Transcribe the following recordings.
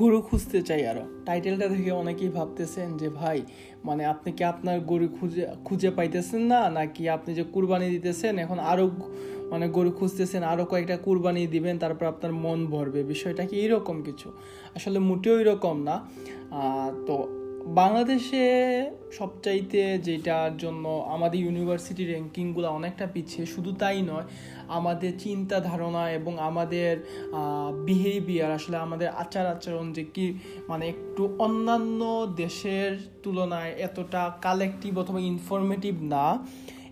গরু খুঁজতে চাই আরও টাইটেলটা দেখে অনেকেই ভাবতেছেন যে, ভাই মানে আপনি কি আপনার গরু খুঁজে খুঁজে পাইতেছেন না? নাকি আপনি যে কুরবানি দিতেছেন, এখন আরও মানে গরু খুঁজতেছেন আরও কয়েকটা কুরবানি দিবেন, তারপর আপনার মন ভরবে? বিষয়টা কি এরকম কিছু? আসলে মোটেও এরকম না। তো বাংলাদেশে সবচাইতে যেটার জন্য আমাদের ইউনিভার্সিটি র্যাঙ্কিংগুলো অনেকটা পিছিয়ে, শুধু তাই নয় আমাদের চিন্তা ধারণা এবং আমাদের বিহেভিয়ার আসলে আমাদের আচার আচরণ যে কি মানে একটু অন্যান্য দেশের তুলনায় এতটা কালেকটিভ অথবা ইনফরমেটিভ না।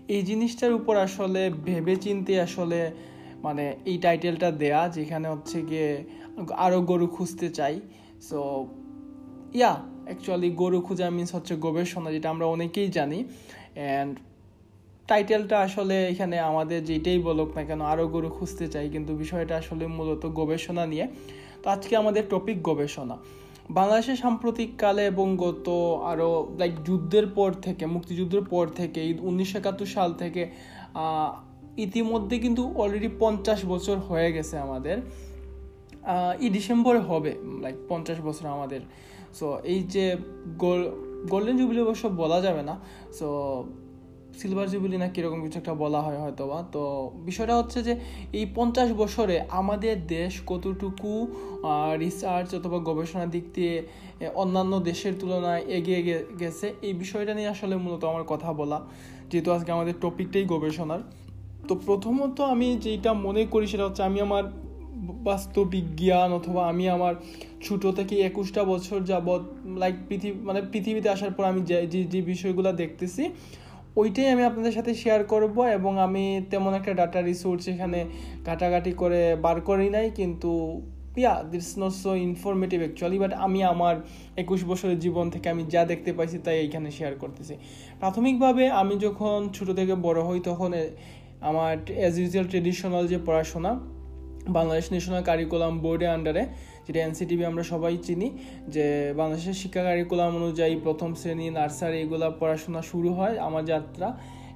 এই জিনিসটার উপর আসলে ভেবে চিনতে আসলে মানে এই টাইটেলটা দেয়া, যেখানে হচ্ছে গিয়ে আরও গরু খুঁজতে চাই। সো ইয়া অ্যাকচুয়ালি গরু খোঁজা মিন্স হচ্ছে গবেষণা, যেটা আমরা অনেকেই জানি। অ্যান্ড টাইটেলটা আসলে এখানে আমাদের যেটাই বলুক না কেন আরও গরু খুঁজতে চাই। কিন্তু বিষয়টা আসলে মূলত গবেষণা নিয়ে। তো আজকে আমাদের টপিক গবেষণা। বাংলাদেশের সাম্প্রতিককালে এবং গত আরও লাইক যুদ্ধের পর থেকে, মুক্তিযুদ্ধের পর থেকে উনিশশো একাত্তর সাল থেকে ইতিমধ্যে কিন্তু অলরেডি পঞ্চাশ বছর হয়ে গেছে আমাদের। এই ডিসেম্বরে হবে লাইক পঞ্চাশ বছর আমাদের। সো এই যে গোল গোল্ডেন জুবিলি অবশ্য বলা যাবে না। সো সিলভার জুবিলি না কীরকম কিছু একটা বলা হয় হয়তো বা তো বিষয়টা হচ্ছে যে এই পঞ্চাশ বছরে আমাদের দেশ কতটুকু রিসার্চ অথবা গবেষণার দিক দিয়ে অন্যান্য দেশের তুলনায় এগিয়ে গেছে, এই বিষয়টা নিয়ে আসলে মূলত আমার কথা বলা, যেহেতু আজকে আমাদের টপিকটাই গবেষণার। তো প্রথমত আমি যেটা মনে করি সেটা হচ্ছে আমি আমার বাস্তুবিজ্ঞান অথবা আমি আমার ছোটো থেকে একুশটা বছর যাবৎ লাইক পৃথিবী মানে পৃথিবীতে আসার পর আমি যে যে বিষয়গুলো দেখতেছি ওইটাই আমি আপনাদের সাথে শেয়ার করব এবং আমি তেমন একটা ডাটা রিসোর্স এখানে ঘাটাঘাটি করে বার করি নাই, কিন্তু yeah this not so informative actually but আমি আমার একুশ বছরের জীবন থেকে আমি যা দেখতে পাইছি তাই এইখানে শেয়ার করতেছি। প্রাথমিকভাবে আমি যখন ছোটো থেকে বড় হই তখন আমার অ্যাজ ইউজুয়াল ট্রেডিশনাল যে পড়াশোনা, বাংলাদেশ ন্যাশনাল কারিকুলাম বোর্ডের আন্ডারে যেটা এনসিটিভি আমরা সবাই চিনি, যে বাংলাদেশের শিক্ষা কারিকুলাম অনুযায়ী প্রথম শ্রেণি, নার্সারি এগুলো পড়াশোনা শুরু হয় আমার যাত্রা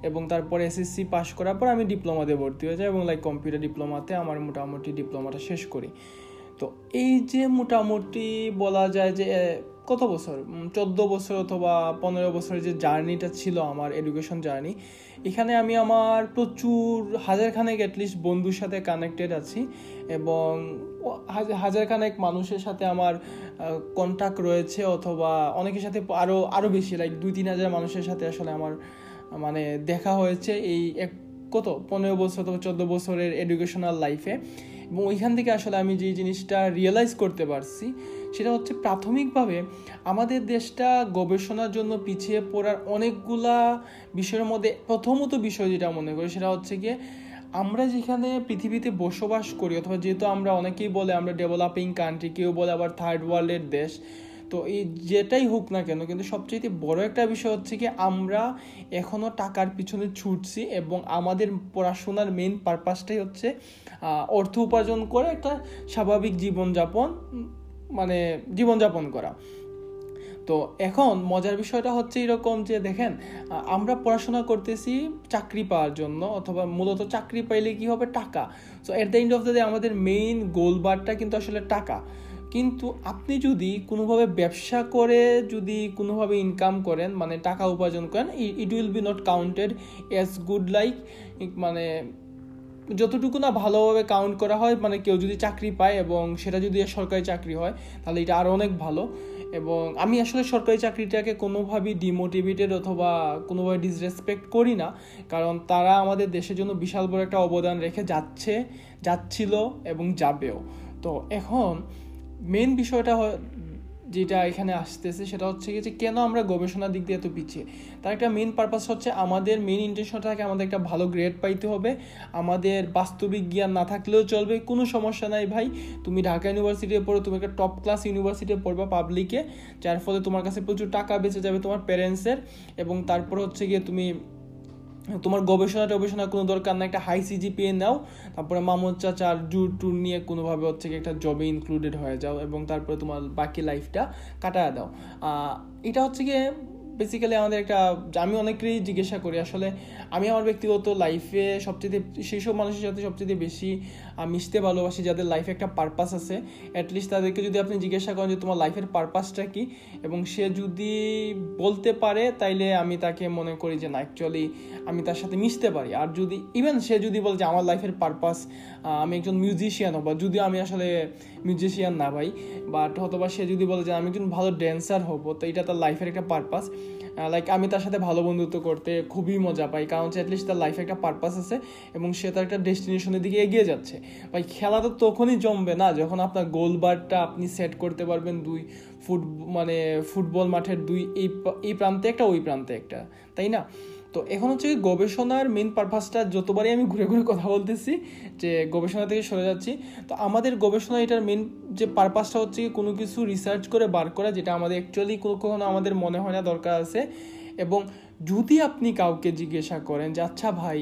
এবং তারপর এসএসসি পাশ করার পর আমি ডিপ্লোমাতে ভর্তি হয়ে যাই এবং লাইক কম্পিউটার ডিপ্লোমাতে আমার মোটামুটি ডিপ্লোমাটা শেষ করি। তো এই যে মোটামুটি বলা যায় যে কত বছর? চোদ্দ বছর অথবা পনেরো বছরের যে জার্নিটা ছিল আমার এডুকেশন জার্নি এখানে আমি আমার প্রচুর হাজারখানেক অ্যাটলিস্ট বন্ধুর সাথে কানেক্টেড আছি এবং হাজার খানেক মানুষের সাথে আমার কন্ট্যাক্ট রয়েছে অথবা অনেকের সাথে আরও আরও বেশি লাইক দুই, তিন হাজার মানুষের সাথে আসলে আমার মানে দেখা হয়েছে এই এক, কত? পনেরো বছর অথবা চোদ্দ বছরের এডুকেশনাল লাইফে এবং ওইখান থেকে আসলে আমি যে জিনিসটা রিয়েলাইজ করতে পারছি, সেটা হচ্ছে প্রাথমিকভাবে আমাদের দেশটা গবেষণার জন্য পিছিয়ে পড়ার অনেকগুলা বিষয়ের মধ্যে প্রথমত বিষয় যেটা মনে করি, সেটা হচ্ছে গিয়ে আমরা যেখানে পৃথিবীতে বসবাস করি, অথবা যেহেতু আমরা অনেকেই বলে আমরা ডেভেলপিং কান্ট্রি কেউ বলে আবার থার্ড ওয়ার্ল্ডের দেশ, তো এই যেটাই হোক না কেন, কিন্তু সবচেয়ে বড় একটা বিষয় হচ্ছে কি আমরা এখনও টাকার পিছনে ছুটছি এবং আমাদের পড়াশোনার মেন পারপাসটাই হচ্ছে অর্থ উপার্জন করে, একটা স্বাভাবিক জীবনযাপন মানে জীবনযাপন করা। তো এখন মজার বিষয়টা হচ্ছে এরকম যে দেখেন আমরা পড়াশোনা করতেছি চাকরি পাওয়ার জন্য অথবা মূলত চাকরি পাইলে কি হবে? টাকা। So at the end of the day আমাদের মেইন গোল বারটা কিন্তু আসলে টাকা। কিন্তু আপনি যদি কোনোভাবে ব্যবসা করে যদি কোনোভাবে ইনকাম করেন মানে টাকা উপার্জন করেন it will be not counted as good like মানে যতটুকু না ভালোভাবে কাউন্ট করা হয় মানে কেউ যদি চাকরি পায় এবং সেটা যদি সরকারি চাকরি হয়, তাহলে এটা আরও অনেক ভালো। এবং আমি আসলে সরকারি চাকরিটাকে কোনোভাবেই ডিমোটিভেটেড অথবা কোনোভাবে ডিসরেসপেক্ট করি না। কারণ তারা আমাদের দেশের জন্য বিশাল বড় একটা অবদান রেখে যাচ্ছে, যাচ্ছিল এবং যাবেও। তো এখন মেন বিষয়টা যেটা এখানে আসতেছে সেটা হচ্ছে যে কেন আমরা গবেষণার দিক দিয়ে এত পিছিয়ে? তার একটা মেন পারপাস হচ্ছে আমাদের মেন ইন্টেনশন থাকে আমাদের একটা ভালো গ্রেড পাইতে হবে। আমাদের বাস্তবিক জ্ঞান না থাকলেও চলবে, কোনো সমস্যা নাই ভাই। তুমি ঢাকা ইউনিভার্সিটিতে পড়ো, তুমি একটা টপ ক্লাস ইউনিভার্সিটিতে পড়বা পাবলিকে যার ফলে তোমার কাছে প্রচুর টাকা বেঁচে যাবে তোমার প্যারেন্টসের এবং তারপর হচ্ছে গিয়ে তুমি তোমার গবেষণা টবেষণা কোনো দরকার না একটা হাই সিজিপিএ নাও। তারপরে মামুদ চাচার জুর টুর নিয়ে কোনোভাবে হচ্ছে একটা জবে ইনক্লুডেড হয়ে যাও এবং তারপরে তোমার বাকি লাইফটা কাটায় দাও। এটা হচ্ছে গিয়ে বেসিক্যালি আমাদের একটা, আমি অনেকেরই জিজ্ঞাসা করি, আসলে আমি আমার ব্যক্তিগত লাইফে সবচেয়ে সেই সব মানুষের সাথে সবচেয়ে বেশি মিশতে ভালোবাসি, যাদের লাইফে একটা পারপাস আছে। অ্যাটলিস্ট তাদেরকে যদি আপনি জিজ্ঞাসা করেন যে তোমার লাইফের পারপাসটা কি? এবং সে যদি বলতে পারে, তাইলে আমি তাকে মনে করি যে, না অ্যাকচুয়ালি আমি তার সাথে মিশতে পারি। আর যদি ইভেন সে যদি বলে যে, আমার লাইফের পারপাস আমি একজন মিউজিশিয়ান হব। যদিও আমি আসলে মিউজিশিয়ান না ভাই বাট অথবা সে যদি বলে যে, আমি একজন ভালো ড্যান্সার হব, তো এটা তার লাইফের একটা পারপাস লাইক আমি তার সাথে ভালো বন্ধুত্ব করতে খুবই মজা পাই। কারণ হচ্ছে অ্যাটলিস্ট তার লাইফে একটা পারপাস আছে এবং সে তার একটা ডেস্টিনেশনের দিকে এগিয়ে যাচ্ছে। ভাই, খেলা তো তখনই জমবে না যখন আপনার গোল বারটা আপনি সেট করতে পারবেন দুই ফুট মানে ফুটবল মাঠের দুই, এই এই প্রান্তে একটা, ওই প্রান্তে একটা। তাই না? তো এখন হচ্ছে গবেষণার মেন পারপাসটা যতবারই আমি ঘুরে ঘুরে কথা বলতেছি, যে গবেষণা থেকে সরে যাচ্ছি, তো আমাদের গবেষণা এটার মেন যে পারপাসটা হচ্ছে কোনো কিছু রিসার্চ করে বার করা, যেটা আমাদের অ্যাকচুয়ালি কখনো আমাদের মনে হয় না দরকার আছে। এবং যদি আপনি কাউকে জিজ্ঞাসা করেন যে আচ্ছা ভাই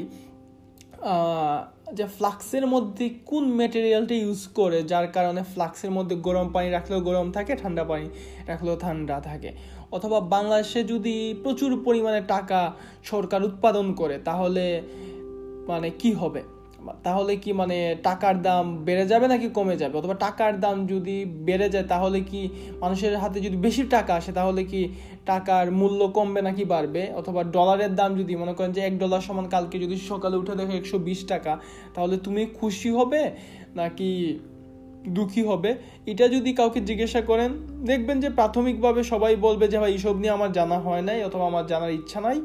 যে ফ্লাক্সের মধ্যে কোন মেটেরিয়ালটা ইউজ করে, যার কারণে ফ্লাক্সের মধ্যে গরম পানি রাখলেও গরম থাকে, ঠান্ডা পানি রাখলেও ঠান্ডা থাকে? অথবা বাংলাদেশে যদি প্রচুর পরিমাণে টাকা সরকার উৎপাদন করে, তাহলে মানে কি হবে? তাহলে কি মানে টাকার দাম বেড়ে যাবে নাকি কমে যাবে? অথবা টাকার দাম যদি বেড়ে যায়, তাহলে কি মানুষের হাতে যদি বেশি টাকা আসে, তাহলে কি টাকার মূল্য কমবে নাকি বাড়বে? অথবা ডলারের দাম যদি মনে করেন যে এক ডলার সমান কালকে যদি সকালে উঠে দেখো একশো বিশ টাকা, তাহলে তুমি খুশি হবে নাকি দুঃখী হবে। এটা যদি কাউকে জিজ্ঞাসা করেন, দেখবেন যে প্রাথমিকভাবে সবাই বলবে যে, ভাই এইসব নিয়ে আমার জানা হয় নাই অথবা আমার জানার ইচ্ছা নাই।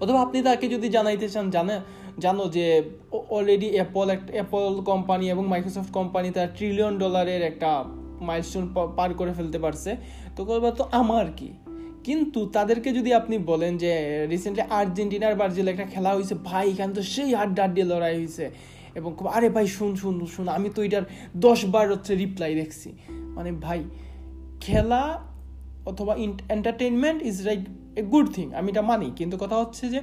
অথবা আপনি তাকে যদি জানাইতে চান, জানে, জানো যে অলরেডি অ্যাপল একটা অ্যাপল কোম্পানি এবং মাইক্রোসফট কোম্পানি তার ট্রিলিয়ন ডলারের একটা মাইলস্টোন পার করে ফেলতে পারছে। তো বলব তো আমার কি? কিন্তু তাদেরকে যদি আপনি বলেন যে, রিসেন্টলি আর্জেন্টিনার বার্জিল একটা খেলা হয়েছে ভাই, এখানে তো সেই হাড্ডা হাড্ডি লড়াই হয়েছে এবং খুব, আরে ভাই, শুন শুন শুন, আমি তো এটার দশ বার হচ্ছে রিপ্লাই দেখছি। মানে ভাই, খেলা অথবা entertainment is like a good thing আমি এটা মানি। কিন্তু কথা হচ্ছে যে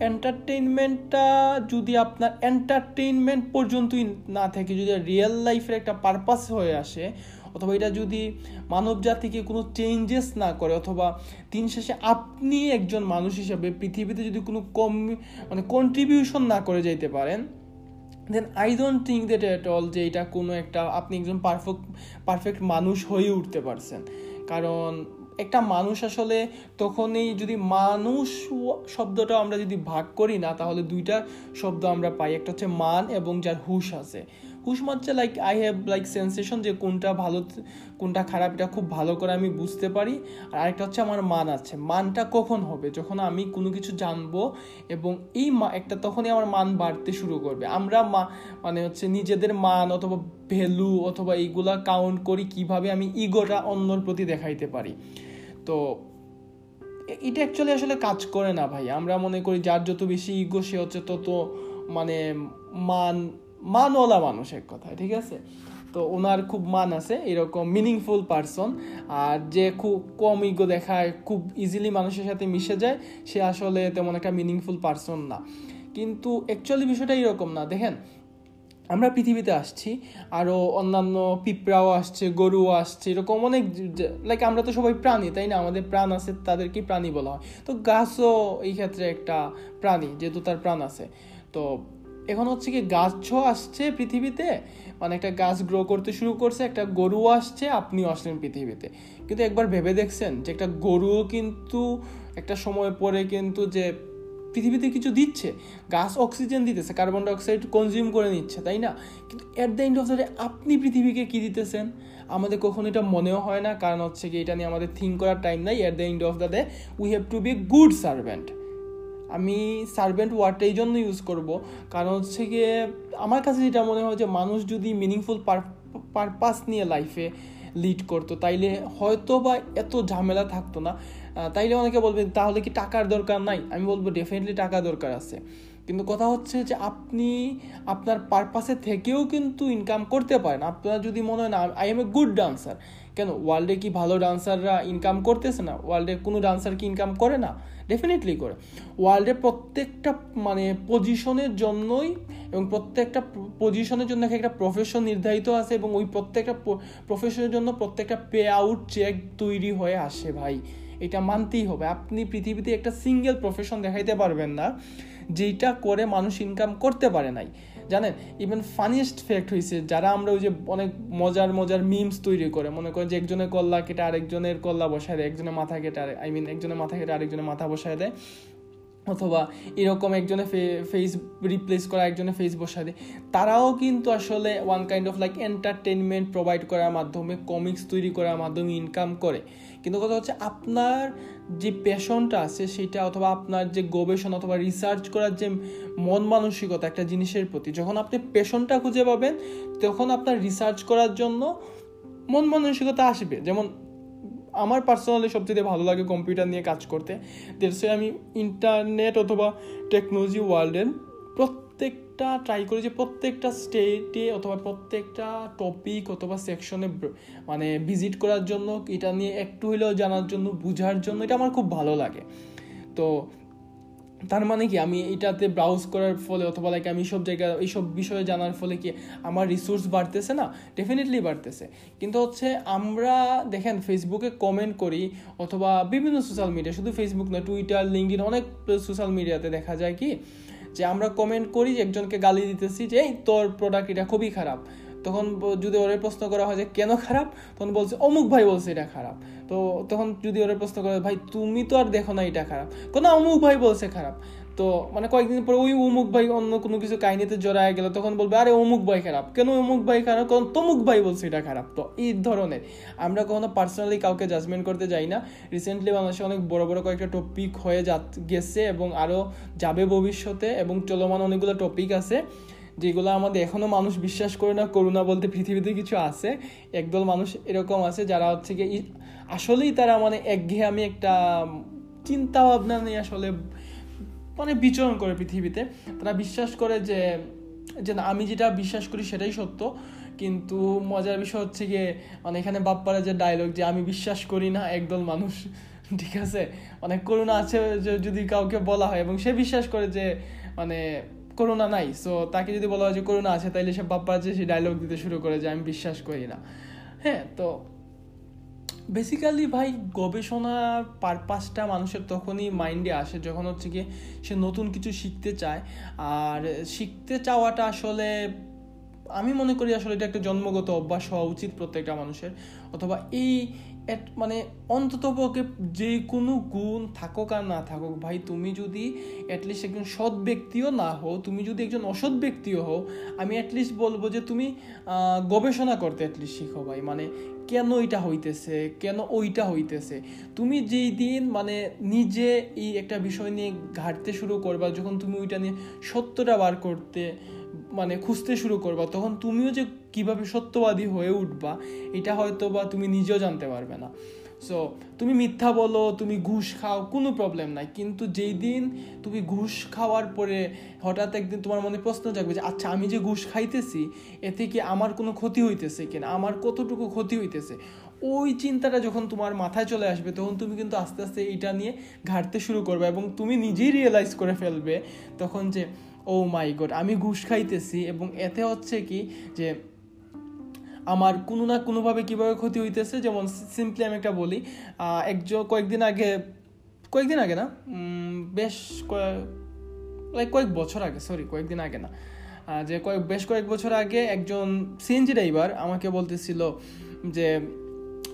এন্টারটেনমেন্টটা যদি আপনার এন্টারটেনমেন্ট পর্যন্তই না থাকে, যদি রিয়েল লাইফের একটা পারপাস হয়ে আসে, অথবা এটা যদি মানব জাতিকে কোনো চেঞ্জেস না করে, অথবা তিন শেষে আপনি একজন মানুষ হিসাবে পৃথিবীতে যদি কোনো কম মানে কন্ট্রিবিউশন না করে যাইতে পারেন then I don't think that at all যে এটা কোনো একটা, আপনি একজন পারফেক্ট পারফেক্ট মানুষ হয়ে উঠতে পারছেন। কারণ একটা মানুষ আসলে তখনই যদি মানুষ শব্দটা আমরা যদি ভাগ করি না, তাহলে দুইটা শব্দ আমরা পাই। একটা হচ্ছে মান এবং যার হুশ আছে। মাত্রা like I have like sensation যে কোনটা ভালো, কোনটা খারাপ, এটা খুব ভালো করে আমি বুঝতে পারি। আর আরেকটা হচ্ছে আমার মান আছে। মানটা কখন হবে? যখন আমি কোনো কিছু জানব এবং এই মা, একটা তখনই আমার মান বাড়তে শুরু করবে। আমরা মা মানে হচ্ছে নিজেদের মান অথবা ভ্যালু অথবা এইগুলা কাউন্ট করি কীভাবে আমি ইগোটা অন্যর প্রতি দেখাইতে পারি। তো এটা অ্যাকচুয়ালি আসলে কাজ করে না ভাই। আমরা মনে করি যার যত বেশি ইগো সে হচ্ছে তত মানে মান মানওয়ালা মানুষ এক কথায়, ঠিক আছে? তো ওনার খুব মান আছে, এরকম মিনিংফুল পারসন আর যে খুব কম ইগো দেখায়, খুব ইজিলি মানুষের সাথে মিশে যায়, সে আসলে তেমন একটা মিনিংফুল পারসন না। কিন্তু অ্যাকচুয়ালি বিষয়টা এরকম না, দেখেন, আমরা পৃথিবীতে আসছি আরও অন্যান্য পিঁপড়াও আসছে, গরুও আসছে, এরকম অনেক লাইক আমরা তো সবাই প্রাণী, তাই না? আমাদের প্রাণ আছে তাদেরকে প্রাণী বলা হয়। তো গাছও এই ক্ষেত্রে একটা প্রাণী, যেহেতু তার প্রাণ আছে। তো এখন হচ্ছে কি গাছও আসছে পৃথিবীতে মানে একটা গাছ গ্রো করতে শুরু করছে, একটা গরু আসছে আপনিও আসলেন পৃথিবীতে। কিন্তু একবার ভেবে দেখছেন যে একটা গরুও কিন্তু একটা সময় পরে কিন্তু যে পৃথিবীতে কিছু দিচ্ছে, গাছ অক্সিজেন দিতেছে কার্বন ডাইঅক্সাইড কনজিউম করে নিচ্ছে, তাই না? কিন্তু at the end of the day আপনি পৃথিবীকে কী দিতেছেন? আমাদের কখনো এটা মনেও হয় না, কারণ হচ্ছে কি এটা নিয়ে আমাদের থিঙ্ক করার টাইম নাই at the end of the day we have to be good servant আমি সার্ভেন্ট ওয়ার্ডটা এই জন্য ইউজ করব। কারণ হচ্ছে গিয়ে আমার কাছে যেটা মনে হয় যে মানুষ যদি মিনিংফুল পারপাস নিয়ে লাইফে লিড করতো, তাইলে হয়তো বা এত ঝামেলা থাকতো না। তাইলে অনেকে বলবেন তাহলে কি টাকার দরকার নাই? আমি বলব ডেফিনেটলি টাকা দরকার আছে। কিন্তু কথা হচ্ছে যে আপনি আপনার পারপাসে থেকেও কিন্তু ইনকাম করতে পারেন। আপনার যদি মনে হয় না I am a good dancer কেন? ওয়ার্ল্ডে কি ভালো ডান্সাররা ইনকাম করতেছে না? ওয়ার্ল্ডে কোনো ডান্সার কি ইনকাম করে না? ডেফিনেটলি করে। ওয়ার্ল্ডে প্রত্যেকটা মানে পজিশনের জন্যই এবং প্রত্যেকটা পজিশনের জন্য একটা প্রফেশন নির্ধারিত আছে এবং ওই প্রত্যেকটা প্রফেশনের জন্য প্রত্যেকটা পে আউট চেক তৈরি হয়ে আসে ভাই। এটা মানতেই হবে। আপনি পৃথিবীতে একটা সিঙ্গেল প্রফেশন দেখাইতে পারবেন না যেটা করে মানুষ ইনকাম করতে পারে নাই। জানেন ইভেন ফানিয়েস্ট ফ্যাক্ট হয়েছে যারা আমরা ওই যে অনেক মজার মজার মিমস তৈরি করে, মনে করেন যে একজনের কল্লা কেটে আরেকজনের কল্লা বসায় দেয়, একজনের মাথা কেটে আই মিন একজনের মাথা কেটে আরেকজনের মাথা বসায় দেয় অথবা এরকম একজনে ফেস রিপ্লেস করা, একজনে ফেস বসা দেয়। তারাও কিন্তু আসলে one kind of like entertainment provide করার মাধ্যমে কমিক্স তৈরি করার মাধ্যমে ইনকাম করে। কিন্তু কথা হচ্ছে আপনার যে প্যাশনটা আছে সেটা অথবা আপনার যে গবেষণা অথবা রিসার্চ করার যে মন মানসিকতা একটা জিনিসের প্রতি, যখন আপনি প্যাশনটা খুঁজে পাবেন, তখন আপনার রিসার্চ করার জন্য মন মানসিকতা আসবে। যেমন আমার পার্সোনালি সবচেয়ে ভালো লাগে কম্পিউটার নিয়ে কাজ করতে। দেশে আমি ইন্টারনেট অথবা টেকনোলজি ওয়ার্ল্ডের প্রত্যেকটা ট্রাই করি যে প্রত্যেকটা স্টেটে অথবা প্রত্যেকটা টপিক অথবা সেকশনে মানে ভিজিট করার জন্য, এটা নিয়ে একটু হলেও জানার জন্য, বোঝার জন্য এটা আমার খুব ভালো লাগে। তো তার মানে কি, আমি এটাতে ব্রাউজ করার ফলে অথবা লাইক আমি সব জায়গায় এইসব বিষয়ে জানার ফলে কি আমার রিসোর্স বাড়তেছে না? ডেফিনেটলি বাড়তেছে। কিন্তু হচ্ছে আমরা দেখেন ফেসবুকে কমেন্ট করি অথবা বিভিন্ন সোশ্যাল মিডিয়া শুধু ফেসবুক না টুইটার লিঙ্কডিন অনেক সোশ্যাল মিডিয়াতে দেখা যায় কি, যে আমরা কমেন্ট করি যে একজনকে গালি দিতেছি যে, এই তোর প্রোডাক্ট এটা খুবই খারাপ। তখন যদি ওরে প্রশ্ন করা হয় যে, কেন খারাপ? তখন বলছে, অমুক ভাই বলছে এটা খারাপ। তো তখন যদি ওরা প্রশ্ন করে, ভাই, তুমি তো আর দেখো না, এটা খারাপ। কোনো অমুক ভাই বলছে খারাপ। তো মানে কয়েকদিন পরে ওই অমুক ভাই অন্য কোনো কিছু কাহিনীতে জড়ায় গেল, তখন বলবে, আরে, অমুক ভাই খারাপ। কেন অমুক ভাই খারাপ? কারণ তমুক ভাই বলছে এটা খারাপ। তো এই ধরনের। আমরা কখনো পার্সোনালি কাউকে জাজমেন্ট করতে যাই না। রিসেন্টলি বাংলাদেশে অনেক বড় বড় কয়েকটা টপিক হয়ে যা গেছে এবং আরও যাবে ভবিষ্যতে এবং চলমান অনেকগুলো টপিক আছে। যেগুলো আমাদের এখনও মানুষ বিশ্বাস করে না, করুণা বলতে পৃথিবীতে কিছু আছে, একদল মানুষ এরকম আছে যারা হচ্ছে কি আসলেই তারা মানে একঘেয়ে আমি একটা চিন্তা ভাবনা নিয়ে আসলে মানে বিচরণ করে পৃথিবীতে। তারা বিশ্বাস করে যে যে না, আমি যেটা বিশ্বাস করি সেটাই সত্য। কিন্তু মজার বিষয় হচ্ছে গিয়ে মানে এখানে বাপ্পারা যে ডায়লগ যে আমি বিশ্বাস করি না, একদল মানুষ, ঠিক আছে? মানে করোনা আছে যদি কাউকে বলা হয় এবং সে বিশ্বাস করে যে মানে করোনা নাই সো তাকে যদি বলা হয় যে করোনা আছে, তাইলে সে বাপ্পা যে সে ডায়লগ দিতে শুরু করে যে আমি বিশ্বাস করি না। হ্যাঁ তো বেসিক্যালি ভাই গবেষণার পারপাসটা মানুষের তখনই মাইন্ডে আসে যখন হচ্ছে কি সে নতুন কিছু শিখতে চায়। আর শিখতে চাওয়াটা আসলে আমি মনে করি আসলে এটা একটা জন্মগত অভ্যাস হওয়া উচিত প্রত্যেকটা মানুষের। অথবা এই মানে অন্ততপক্ষে যে কোনো গুণ থাকুক আর না থাকুক, ভাই, তুমি যদি অ্যাটলিস্ট একজন সৎ ব্যক্তিও না হও, তুমি যদি একজন অসৎ ব্যক্তিও হও, আমি অ্যাটলিস্ট বলব যে তুমি গবেষণা করতে অ্যাটলিস্ট শিখো, ভাই। মানে কেন এটা হইতেছে? কেন ওইটা হইতেছে? তুমি যেই দিন মানে নিজে এই একটা বিষয় নিয়ে ঘাটতে শুরু করবা, যখন তুমি ওইটা নিয়ে সত্যটা বার করতে মানে খুঁজতে শুরু করবা, তখন তুমিও যে কীভাবে সত্যবাদী হয়ে উঠবা, এটা হয়তো বা তুমি নিজেও জানতে পারবে না। সো তুমি মিথ্যা বলো, তুমি ঘুষ খাও, কোনো প্রবলেম নাই। কিন্তু যেই দিন তুমি ঘুষ খাওয়ার পরে হঠাৎ একদিন তোমার মনে প্রশ্ন জাগবে যে আচ্ছা আমি যে ঘুষ খাইতেছি এতে কি আমার কোনো ক্ষতি হইতেছে কিনা? আমার কতটুকু ক্ষতি হইতেছে? ওই চিন্তাটা যখন তোমার মাথায় চলে আসবে, তখন তুমি কিন্তু আস্তে আস্তে এটা নিয়ে ঘাটতে শুরু করবে এবং তুমি নিজেই রিয়েলাইজ করে ফেলবে তখন যে ও মাই গড আমি ঘুষ খাইতেছি। এবং এতে হচ্ছে কি যে আমার কোনো না কোনোভাবে কীভাবে ক্ষতি হইতেছে, যেমন সিম্পলি আমি একটা বলি একজন কয়েকদিন আগে কয়েকদিন আগে না বেশ লাইক কয়েক বছর আগে সরি কয়েকদিন আগে না যে কয়েক, বেশ কয়েক বছর আগে একজন সিএনজি ড্রাইভার আমাকে বলতেছিল যে,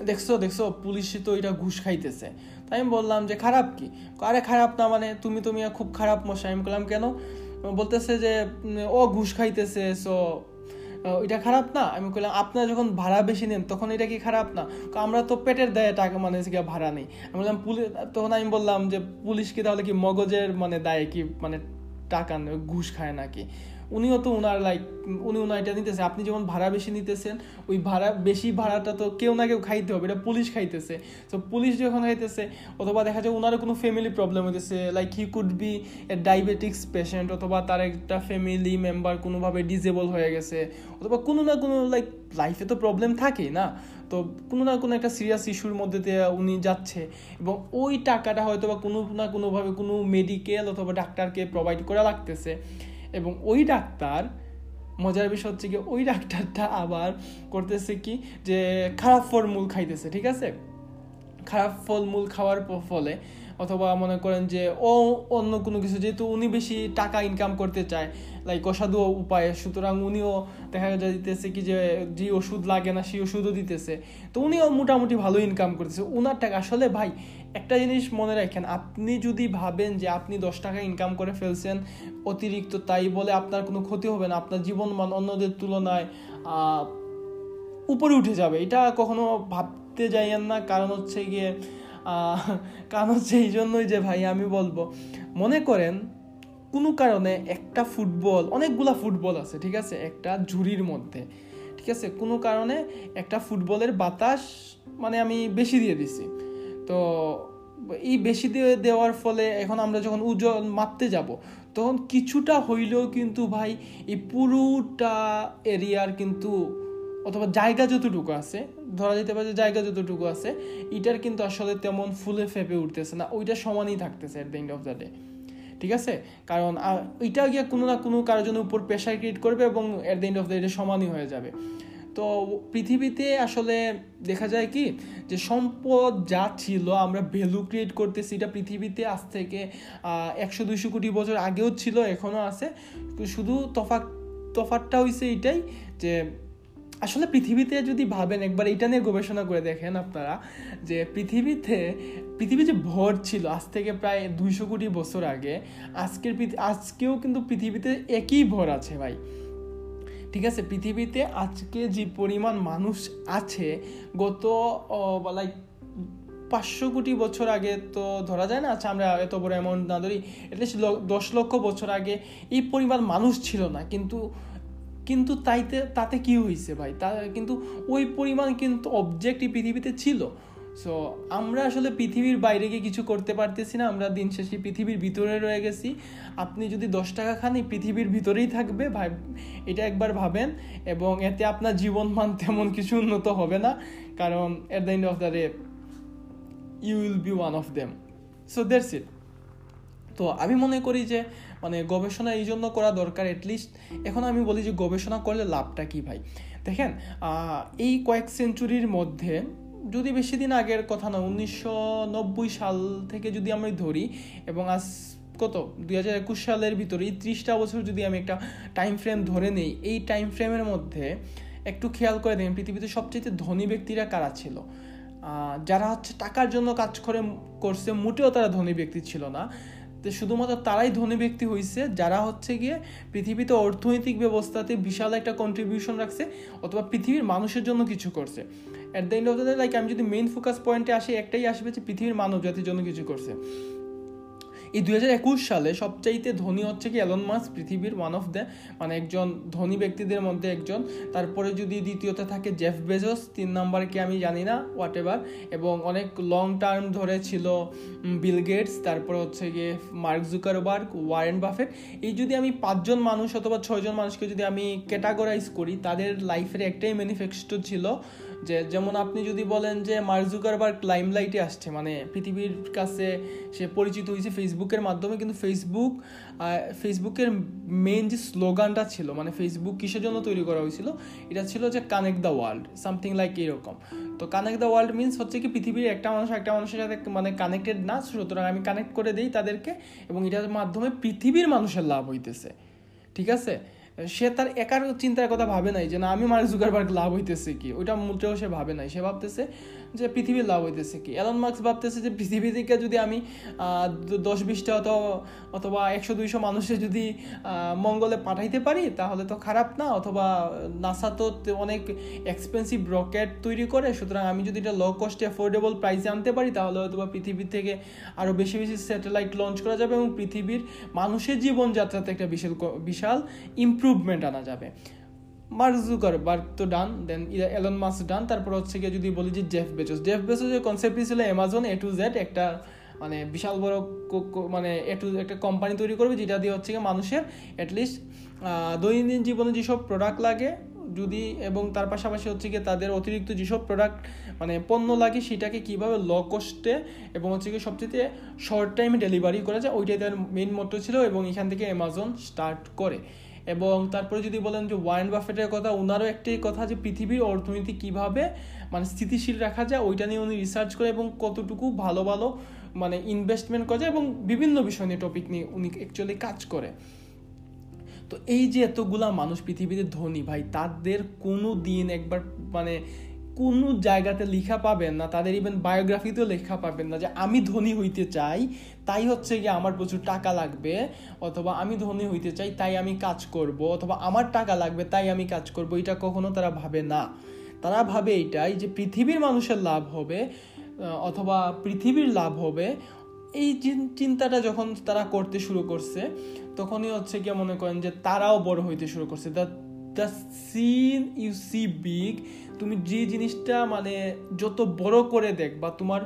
দেখছ দেখছ পুলিশে তো এটা ঘুষ খাইতেছে। তাই আমি বললাম যে, খারাপ কি? আরে খারাপ না মানে তুমি তুমি খুব খারাপ মশাই। আমি বললাম, কেন? বলতেছে যে, ও ঘুষ খাইতেছে সো এটা খারাপ না? আমি বললাম আপনারা যখন ভাড়া বেশি নেন, তখন এটা কি খারাপ না? আমরা তো পেটের দায়ে টাকা মানে ভাড়া নেই। আমি বললাম, পুলিশ তখন আমি বললাম যে, পুলিশ কি তাহলে কি মগজের মানে দায়ে কি মানে টাকা ঘুষ খায় নাকি? উনিও তো ওনার লাইক উনি ওনার এটা নিতেছে। আপনি যেমন ভাড়া বেশি নিতেছেন, ওই ভাড়া, বেশি ভাড়াটা তো কেউ না কেউ খাইতে হবে, এটা পুলিশ খাইতেছে। তো পুলিশ যখন খাইতেছে, অথবা দেখা যায় ওনারও কোনো ফ্যামিলি প্রবলেম হইতেছে like he could be a diabetics patient অথবা তার একটা ফ্যামিলি মেম্বার কোনোভাবে ডিজেবল হয়ে গেছে। অথবা কোনো না কোনো লাইক লাইফে তো প্রবলেম থাকেই না। তো কোনো না কোনো একটা সিরিয়াস ইস্যুর মধ্যে দিয়ে উনি যাচ্ছে। এবং ওই টাকাটা হয়তো বা কোনো না কোনোভাবে কোনো মেডিকেল অথবা ডাক্তারকে প্রোভাইড করা লাগতেছে। এবং ওই ডাক্তার, মজার বিষয় হচ্ছে কি ওই ডাক্তারটা আবার করতেছে কি যে খারাপ ফর্মুল খাইতেছে, ঠিক আছে? খারাপ ফলমূল খাওয়ার ফলে অথবা মনে করেন যে ও অন্য কোনো কিছু, যেহেতু উনি বেশি টাকা ইনকাম করতে চায় লাইক অসাধু উপায়ে, সুতরাং উনিও দেখা যায় দিতেছে কি যে যে ওষুধ লাগে না সেই ওষুধও দিতেছে। তো উনিও মোটামুটি ভালো ইনকাম করতেছে। উনার টাকা আসলে ভাই একটা জিনিস মনে রাখেন, আপনি যদি ভাবেন যে আপনি দশ টাকা ইনকাম করে ফেলছেন অতিরিক্ত, তাই বলে আপনার কোনো ক্ষতি হবে না, আপনার জীবন মান অন্যদের তুলনায় উপরে উঠে যাবে। এটা কখনো ভাবতে যাইয়েন না, কারণ হচ্ছে গিয়ে কারণ হচ্ছে এই জন্যই যে ভাই আমি বলব, মনে করেন কোনো কারণে একটা ফুটবল, অনেকগুলা ফুটবল আছে, ঠিক আছে? একটা ঝুড়ির মধ্যে, ঠিক আছে? কোনো কারণে একটা ফুটবলের বাতাস মানে আমি বেশি দিয়ে দিছি। তো এই বেশি দিয়ে দেওয়ার ফলে এখন আমরা যখন ওজন মাপতে যাব, তখন কিছুটা হইলেও কিন্তু ভাই এই পুরোটা এরিয়ার কিন্তু অথবা জায়গা যতটুকু আছে, ধরা যেতে পারে যে জায়গা যতটুকু আছে, এটার কিন্তু আসলে তেমন ফুলে ফেপে উঠতেছে না, ওইটা সমানই থাকতেছে at the end of the day ঠিক আছে? কারণ ওইটা গিয়ে কোনো না কোনো কারোর জন্য উপর প্রেশার ক্রিয়েট করবে এবং at the end of the day সমানই হয়ে যাবে। তো পৃথিবীতে আসলে দেখা যায় কি যে সম্পদ যা ছিল আমরা ভ্যালু ক্রিয়েট করতেছি, এটা পৃথিবীতে আজ থেকে একশো দুইশো কোটি বছর আগেও ছিল এখনও আছে। শুধু তফাৎ তফাতটা হয়েছে এটাই যে আসলে পৃথিবীতে যদি ভাবেন, একবার এটা নিয়ে গবেষণা করে দেখেন আপনারা যে পৃথিবীতে, পৃথিবী যে ভর ছিল আজ থেকে প্রায় দুইশো কোটি বছর আগে, আজকের আজকেও কিন্তু পৃথিবীতে একই ভর আছে ভাই। ঠিক আছে, পৃথিবীতে আজকে যে পরিমাণ মানুষ আছে, গত লাইক পাঁচশো কোটি বছর আগে তো ধরা যায় না আচ্ছা আমরা এত বড় অ্যামাউন্ট না ধরি এটলিস্ট দশ লক্ষ বছর আগে এই পরিমাণ মানুষ ছিল না, কিন্তু কিন্তু তাইতে, তাতে কি হয়েছে ভাই? তা, কিন্তু ওই পরিমাণ কিন্তু অবজেক্টই পৃথিবীতে ছিল। সো আমরা আসলে পৃথিবীর বাইরে গিয়ে কিছু করতে পারতেছি না, আমরা দিন শেষে পৃথিবীর ভিতরে রয়ে গেছি। আপনি যদি দশ টাকা খান, এই পৃথিবীর ভিতরেই থাকবে, ভাই, এটা একবার ভাবেন। এবং এতে আপনার জীবন মান তেমন কিছু উন্নত হবে না, কারণ at the end of the day you will be one of them so that's it তো আমি মনে করি যে মানে গবেষণা এই জন্য করা দরকার অ্যাটলিস্ট এখন আমি বলি যে গবেষণা করলে লাভটা কি ভাই? দেখেন এই কয়েক সেঞ্চুরির মধ্যে যদি বেশি দিন আগের কথা না উনিশশো নব্বই সাল থেকে যদি আমি ধরি, এবং আজ কত? দুই হাজার একুশ সালের ভিতরে এই ত্রিশটা বছর যদি আমি একটা টাইম ফ্রেম ধরে নেই, এই টাইম ফ্রেমের মধ্যে একটু খেয়াল করে দেখেন, পৃথিবীতে সবচেয়ে ধনী ব্যক্তিরা কারা ছিল? যারা হচ্ছে টাকার জন্য কাজ করে, করছে, মোটেও তারা ধনী ব্যক্তি ছিল না। তো শুধুমাত্র তারাই ধনী ব্যক্তি হয়েছে যারা হচ্ছে গিয়ে পৃথিবীতে অর্থনৈতিক ব্যবস্থাতে বিশাল একটা কন্ট্রিবিউশন রাখছে, অথবা পৃথিবীর মানুষের জন্য কিছু করছে। At the end of the like আমি যদি মেইন ফোকাস পয়েন্টে আসি, একটাই আসবে যে পৃথিবীর মানব জাতির জন্য কিছু করছে। এই দু হাজার একুশ সালে সবচাইতে ধনী হচ্ছে কি অ্যালন মাস পৃথিবীর ওয়ান অফ দ্য মানে একজন ধনী ব্যক্তিদের মধ্যে একজন। তারপরে যদি দ্বিতীয়তে থাকে জেফ বেজস তিন নাম্বার কি আমি জানি না হোয়াট এভার এবং অনেক লং টার্ম ধরে ছিল বিল গেটস তারপর হচ্ছে গিয়ে মার্ক জুকারবার্গ ওয়ারেন বাফেট এই যদি আমি পাঁচজন মানুষ অথবা ছয়জন মানুষকে যদি আমি ক্যাটাগরাইজ করি, তাদের লাইফের একটাই ম্যানিফেস্টো ছিল যে যেমন আপনি যদি বলেন যে মার্ক জুকারবার্গ লাইমলাইটে আসছে মানে পৃথিবীর কাছে সে পরিচিত হয়েছে ফেসবুকের মাধ্যমে, কিন্তু ফেসবুক ফেসবুকের মেন যে স্লোগানটা ছিল মানে ফেসবুক কিসের জন্য তৈরি করা হয়েছিল? এটা ছিল যে connect the world something like এরকম। তো কানেক্ট দ্য ওয়ার্ল্ড মিনস হচ্ছে কি পৃথিবীর একটা মানুষ একটা মানুষের সাথে মানে কানেক্টেড না, সুতরাং আমি কানেক্ট করে দিই তাদেরকে এবং এটার মাধ্যমে পৃথিবীর মানুষের লাভ হইতেছে। ঠিক আছে? সে তার একার চিন্তার কথা ভাবে নাই যে না, আমি মার্ক জুকারবার্গ লাভ হইতেছে কি? ওইটা মোটেও সে ভাবে নাই। সে ভাবতেছে যে পৃথিবীর লাভ হইতেছে কি? অ্যালন মার্কস ভাবতেছে যে পৃথিবী থেকে যদি আমি দশ বিশটা অথবা অথবা একশো দুইশো মানুষে যদি মঙ্গলে পাঠাইতে পারি, তাহলে তো খারাপ না? অথবা নাসা তো অনেক এক্সপেন্সিভ রকেট তৈরি করে, সুতরাং আমি যদি এটা লো কস্টে অ্যাফোর্ডেবল প্রাইসে আনতে পারি, তাহলে হয়তো বা পৃথিবী থেকে আরও বেশি বেশি স্যাটেলাইট লঞ্চ করা যাবে এবং পৃথিবীর মানুষের জীবনযাত্রাতে একটা বিশাল বিশাল ইম্প্রুভমেন্ট আনা যাবে। মার্ক বার্ক তো ডান দেন এলন মাস ডান তারপর হচ্ছে গিয়ে যদি বলি যে জেফ বেচোস জেফ বেচোসের কনসেপ্টই ছিল অ্যামাজন এ টু জেড একটা মানে বিশাল বড় মানে এ টু একটা কোম্পানি তৈরি করবে, যেটা দিয়ে হচ্ছে গিয়ে মানুষের অ্যাটলিস্ট দৈনন্দিন জীবনে যেসব প্রোডাক্ট লাগে, যদি এবং তার পাশাপাশি হচ্ছে গিয়ে তাদের অতিরিক্ত যেসব প্রোডাক্ট মানে পণ্য লাগে, সেটাকে কীভাবে ল কস্টে এবং হচ্ছে গিয়ে সবচেয়ে শর্ট টাইমে ডেলিভারি করা যায়, ওইটাই তার মেইন মোটো ছিল এবং এখান থেকে অ্যামাজন স্টার্ট করে। এবং তারপরে যদি বলেন যে ওয়ারেন বাফেটের কথা ওনারও একটি কথা যে পৃথিবীর অর্থনীতি কীভাবে মানে স্থিতিশীল রাখা যায়, ওইটা নিয়ে উনি রিসার্চ করে এবং কতটুকু ভালো ভালো মানে ইনভেস্টমেন্ট করা যায় এবং বিভিন্ন বিষয় নিয়ে টপিক নিয়ে উনি অ্যাকচুয়ালি কাজ করে। তো এই যে এতগুলা মানুষ পৃথিবীতে ধনী, ভাই, তাদের কোনো দিন একবার মানে কোনো জায়গাতে লেখা পাবেন না, তাদের ইভেন বায়োগ্রাফিতেও লেখা পাবেন না যে আমি ধনী হইতে চাই, তাই হচ্ছে গিয়ে আমার প্রচুর টাকা লাগবে, অথবা আমি ধনী হইতে চাই, তাই আমি কাজ করব, অথবা আমার টাকা লাগবে, তাই আমি কাজ করব, এটা কখনো তারা ভাবে না। তারা ভাবে এইটাই যে পৃথিবীর মানুষের লাভ হবে অথবা পৃথিবীর লাভ হবে, এই চিন্তাটা যখন তারা করতে শুরু করছে, তখনই হচ্ছে গিয়ে মনে করেন যে তারাও বড় হইতে শুরু করছে। The scene you see big তুমি যে জিনিসটা মানে যত বড় করে দেখ বা তোমার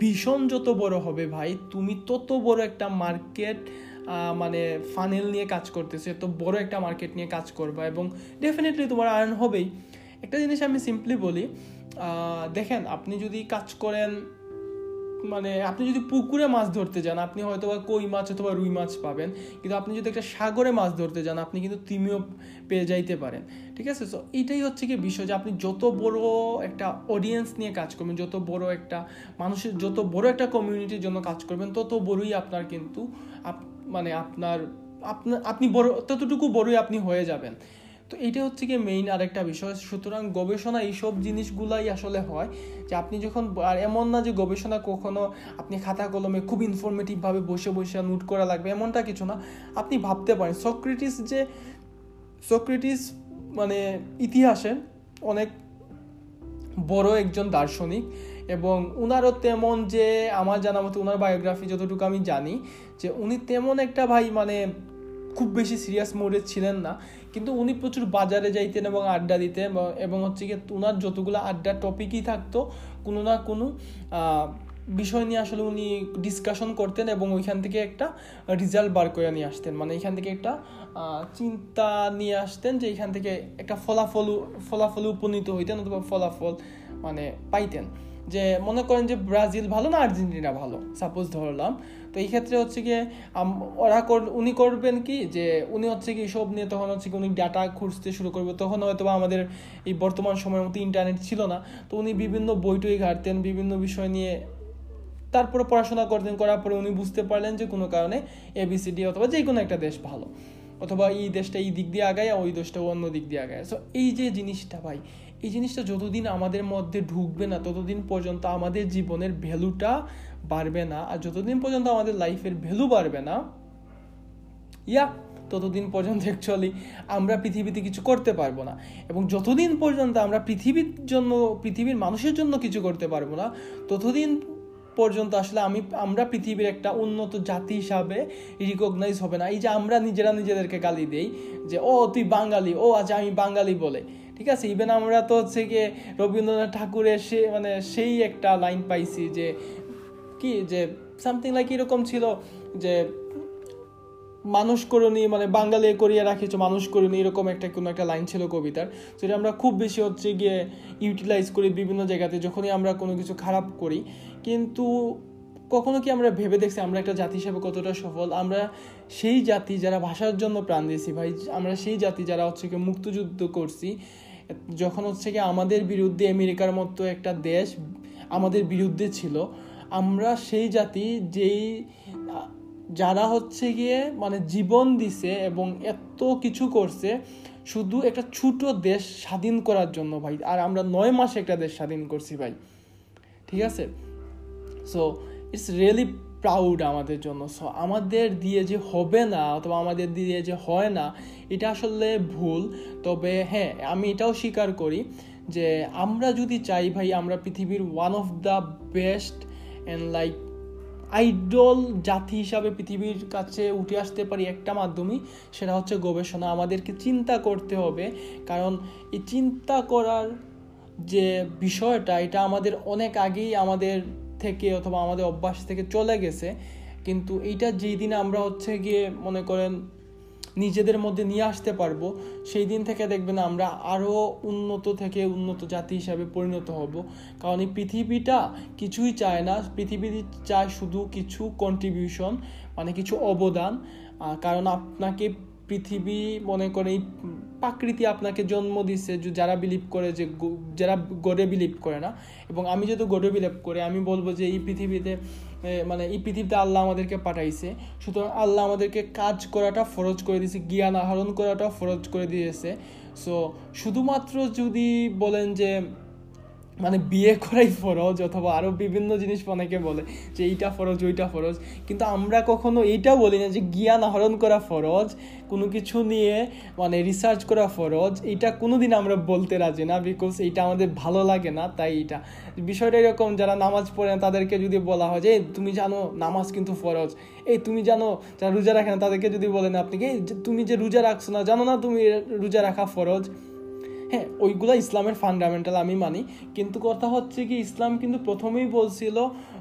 ভীষণ যত বড় হবে ভাই, তুমি তত বড় একটা মার্কেট মানে ফানেল নিয়ে কাজ করতেছে তো বড় একটা মার্কেট নিয়ে কাজ করবা এবং ডেফিনেটলি তোমার আর্ন হবেই। একটা জিনিস আমি সিম্পলি বলি দেখেন, আপনি যদি কাজ করেন মানে আপনি যদি পুকুরে মাছ ধরতে যান, আপনি হয়তো বা কই মাছ অথবা রুই মাছ পাবেন, কিন্তু আপনি যদি একটা সাগরে মাছ ধরতে যান, আপনি কিন্তু তিমিও পেয়ে যাইতে পারেন, ঠিক আছে? সো এইটাই হচ্ছে কি বিষয় যে আপনি যত বড় একটা অডিয়েন্স নিয়ে কাজ করবেন, যত বড় একটা মানুষের, যত বড় একটা কমিউনিটির জন্য কাজ করবেন, তত বড়ই আপনার কিন্তু মানে আপনার আপনার আপনি বড়, ততটুকু বড়ই আপনি হয়ে যাবেন। তো এটা হচ্ছে কি মেইন আরেকটা বিষয়। সুতরাং গবেষণা এইসব জিনিসগুলাই আসলে হয় যে আপনি যখন আর এমন না যে গবেষণা কখনো আপনি খাতা কলমে খুব ইনফরমেটিভভাবে বসে বসে নোট করা লাগবে, এমনটা কিছু না। আপনি ভাবতে পারেন, সক্রেটিস যে, সক্রেটিস মানে ইতিহাসে অনেক বড় একজন দার্শনিক এবং উনারও তেমন যে, আমার জানা মতো ওনার বায়োগ্রাফি যতটুকু আমি জানি, যে উনি তেমন একটা ভাই মানে খুব বেশি সিরিয়াস মোডে ছিলেন না। কিন্তু উনি প্রচুর বাজারে যাইতেন এবং আড্ডা দিতেন এবং হচ্ছে গিয়ে ওনার যতগুলো আড্ডার টপিকই থাকতো, কোনো না কোনো বিষয় নিয়ে আসলে উনি ডিসকাশন করতেন এবং ওইখান থেকে একটা রেজাল্ট বার করে নিয়ে আসতেন। মানে এখান থেকে একটা চিন্তা নিয়ে আসতেন যে এখান থেকে একটা ফলাফল ফলাফল উপনীত হইতেন অথবা ফলাফল মানে পাইতেন। যে মনে করেন যে ব্রাজিল ভালো না আর্জেন্টিনা ভালো? সাপোজ ধরলাম তো এই ক্ষেত্রে হচ্ছে গিয়ে ওরা উনি করবেন কি যে, উনি হচ্ছে কি সব নিয়ে তখন হচ্ছে কি উনি ডাটা খুঁজতে শুরু করবে। তখন হয়তো আমাদের এই বর্তমান সময়ের মতো ইন্টারনেট ছিল না। তো উনি বিভিন্ন বইটই ঘাটতেন, বিভিন্ন বিষয় নিয়ে তারপরে পড়াশোনা করতেন। করার পরে উনি বুঝতে পারলেন যে কোনো কারণে এবিসিডি অথবা যে কোনো একটা দেশ ভালো। অথবা এই দেশটা এই দিক দিয়ে আগায় ওই দেশটা অন্য দিক দিয়ে আগায়। সো এই যে জিনিসটা ভাই, এই জিনিসটা যতদিন আমাদের মধ্যে ঢুকবে না, ততদিন পর্যন্ত আমাদের জীবনের ভ্যালুটা বাড়বে না, আর যতদিন পর্যন্ত আমাদের লাইফের ভ্যালু বাড়বে না, ইয়া, ততদিন পর্যন্ত অ্যাকচুয়ালি আমরা পৃথিবীতে কিছু করতে পারব না। এবং যতদিন পর্যন্ত আমরা পৃথিবীর জন্য, পৃথিবীর মানুষের জন্য কিছু করতে পারব না, ততদিন পর্যন্ত আসলে আমি, আমরা পৃথিবীর একটা উন্নত জাতি হিসাবে রিকগনাইজ হবে না। এই যে আমরা নিজেরা নিজেদেরকে গালি দেই, যে, ও, তুই বাঙালি, ও আচ্ছা আমি বাঙালি বলে। ঠিক আছে? ইভেন আমরা তো হচ্ছে গিয়ে রবীন্দ্রনাথ ঠাকুরের সে মানে সেই একটা লাইন পাইছি যে কি যে সামথিং লাইক এরকম ছিল যে মানুষ করণী মানে বাঙালি করিয়া রাখিছ, মানুষ করণী, এরকম একটা, কোনো একটা লাইন ছিল কবিতার। যেটা আমরা খুব বেশি হচ্ছে গিয়ে ইউটিলাইজ করি বিভিন্ন জায়গাতে, যখনই আমরা কোনো কিছু খারাপ করি। কিন্তু কখনো কি আমরা ভেবে দেখছি আমরা একটা জাতি হিসেবে কতটা সফল? আমরা সেই জাতি যারা ভাষার জন্য প্রাণ দিয়েছি ভাই, আমরা সেই জাতি যারা হচ্ছে কি মুক্তযুদ্ধ করছি, যখন হচ্ছে কি আমাদের বিরুদ্ধে আমেরিকার মতো একটা দেশ আমাদের বিরুদ্ধে ছিল আমরা সেই জাতি যেই, যারা হচ্ছে গিয়ে মানে জীবন দিছে এবং এত কিছু করছে, শুধু একটা ছোট দেশ স্বাধীন করার জন্য ভাই। আর আমরা নয় মাসে একটা দেশ স্বাধীন করছি ভাই। ঠিক আছে? সো ইটস রিয়েলি প্রাউড আমাদের জন্য। সো আমাদের দিয়ে যে হবে না অথবা আমাদের দিয়ে যে হয় না, এটা আসলে ভুল। তবে হ্যাঁ আমি এটাও স্বীকার করি যে আমরা যদি চাই ভাই আমরা পৃথিবীর one of the best and like idol জাতি হিসাবে পৃথিবীর কাছে উঠে আসতে পারি একটা মাধ্যমেই, সেটা হচ্ছে গবেষণা। আমাদেরকে চিন্তা করতে হবে, কারণ এই চিন্তা করার যে বিষয়টা, এটা আমাদের অনেক আগেই আমাদের থেকে অথবা আমাদের অভ্যাস থেকে চলে গেছে। কিন্তু এইটা যেই দিনে আমরা হচ্ছে গিয়ে মনে করেন নিজেদের মধ্যে নিয়ে আসতে পারব, সেই দিন থেকে দেখবেন আমরা আরও উন্নত থেকে উন্নত জাতি হিসাবে পরিণত হব। কারণ এই পৃথিবীটা কিছুই চায় না, পৃথিবী চায় শুধু কিছু কন্ট্রিবিউশন মানে কিছু অবদান। কারণ আপনাকে পৃথিবী মনে করে এই প্রাকৃতি আপনাকে জন্ম দিচ্ছে যারা বিলিভ করে যে যারা গডে বিলিভ করে না। এবং আমি যেহেতু গডে বিলিভ করে, আমি বলব যে এই পৃথিবীতে মানে এই পৃথিবীতে আল্লাহ আমাদেরকে পাঠাইছে। সুতরাং আল্লাহ আমাদেরকে কাজ করাটা ফরজ করে দিয়েছে, জ্ঞান আহরণ করাটা ফরজ করে দিয়েছে। সো শুধুমাত্র যদি বলেন যে মানে বিয়ে করাই ফরজ অথবা আরও বিভিন্ন জিনিস অনেকে বলে যে এইটা ফরজ, ওইটা ফরজ। কিন্তু আমরা কখনো এইটা বলি না যে জ্ঞান আহরণ করা ফরজ, কোনো কিছু নিয়ে মানে রিসার্চ করা ফরজ। এটা কোনো দিন আমরা বলতে রাজি না বিকজ এইটা আমাদের ভালো লাগে না, তাই এটা বিষয়টা এরকম, যারা নামাজ পড়ে না, তাদেরকে যদি বলা হয় যে তুমি জানো নামাজ কিন্তু ফরজ। এই তুমি জানো যারা রোজা রাখে না, তাদেরকে যদি বলেন আপনি কি তুমি যে রোজা রাখছো না, জানো না তুমি রোজা রাখা ফরজ? হ্যাঁ ওইগুলো ইসলামের ফান্ডামেন্টাল আমি মানি। কিন্তু কথা হচ্ছে কি, ইসলাম কিন্তু প্রথমেই বলছিল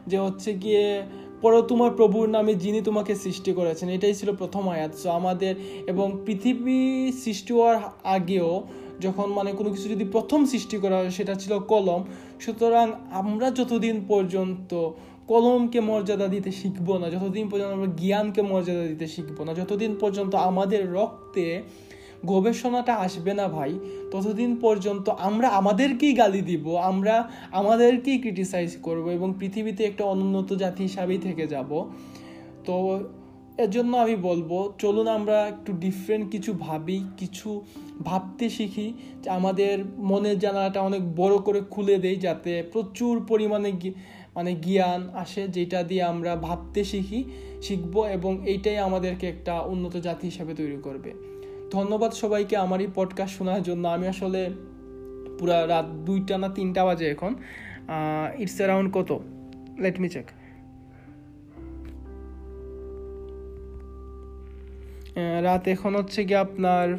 যে হচ্ছে গিয়ে, পরে তোমার প্রভুর নামে যিনি তোমাকে সৃষ্টি করেছেন। এটাই ছিল প্রথম আয়াত। সো আমাদের এবং পৃথিবী সৃষ্টি হওয়ার আগেও যখন মানে কোনো কিছু যদি প্রথম সৃষ্টি করা হয়, সেটা ছিল কলম। সুতরাং আমরা যতদিন পর্যন্ত কলমকে মর্যাদা দিতে শিখব না, যতদিন পর্যন্ত আমরা জ্ঞানকে মর্যাদা দিতে শিখব না, যতদিন পর্যন্ত আমাদের রক্তে গবেষণাটা আসবে না ভাই। ততদিন পর্যন্ত আমরা আমাদেরকেই গালি দিব, আমরা আমাদেরকেই ক্রিটিসাইজ করব এবং পৃথিবীতে একটা অনুন্নত জাতি হিসাবেই থেকে যাব। তো এর জন্য আমি বলব, চলুন আমরা একটু ডিফারেন্ট কিছু ভাবি, কিছু ভাবতে শিখি। যে আমাদের মনের জানালাটা অনেক বড় করে খুলে দেই যাতে প্রচুর পরিমাণে মানে জ্ঞান আসে যেটা দিয়ে আমরা ভাবতে শিখি, শিখব এবং এইটাই আমাদেরকে একটা উন্নত জাতি হিসাবে তৈরি করবে। ধন্যবাদ সবাইকে আমার এই পডকাস্ট শোনার জন্য। আমি আসলে পুরা রাত দুইটা না তিনটা বাজে এখন। ইটস অ্যারাউন্ড কত? লেট মি চেক রাত এখন হচ্ছে কি আপনার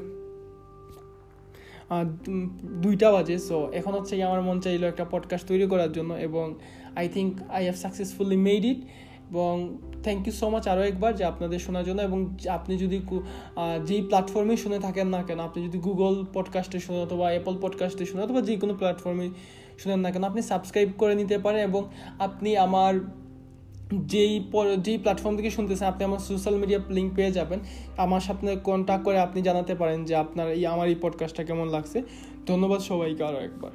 দুইটা বাজে। সো এখন হচ্ছে কি আমার মন চাইলো একটা পডকাস্ট তৈরি করার জন্য এবং I think I have successfully made it এবং থ্যাংক ইউ সো মাচ আরও একবার যে আপনাদের শোনার জন্য এবং আপনি যদি যেই প্ল্যাটফর্মে শুনে থাকেন না কেন, আপনি যদি গুগল পডকাস্টে শুনে অথবা অ্যাপল পডকাস্টে শুনে অথবা যে কোনো প্ল্যাটফর্মে শুনেন না কেন, আপনি সাবস্ক্রাইব করে নিতে পারেন এবং আপনি আমার যেই যেই প্ল্যাটফর্ম থেকে শুনতেছেন, আপনি আমার সোশ্যাল মিডিয়া লিঙ্ক পেয়ে যাবেন। আমার সাথে কন্ট্যাক্ট করে আপনি জানাতে পারেন যে আপনার এই, আমার এই পডকাস্টটা কেমন লাগছে। ধন্যবাদ সবাইকে আরও একবার।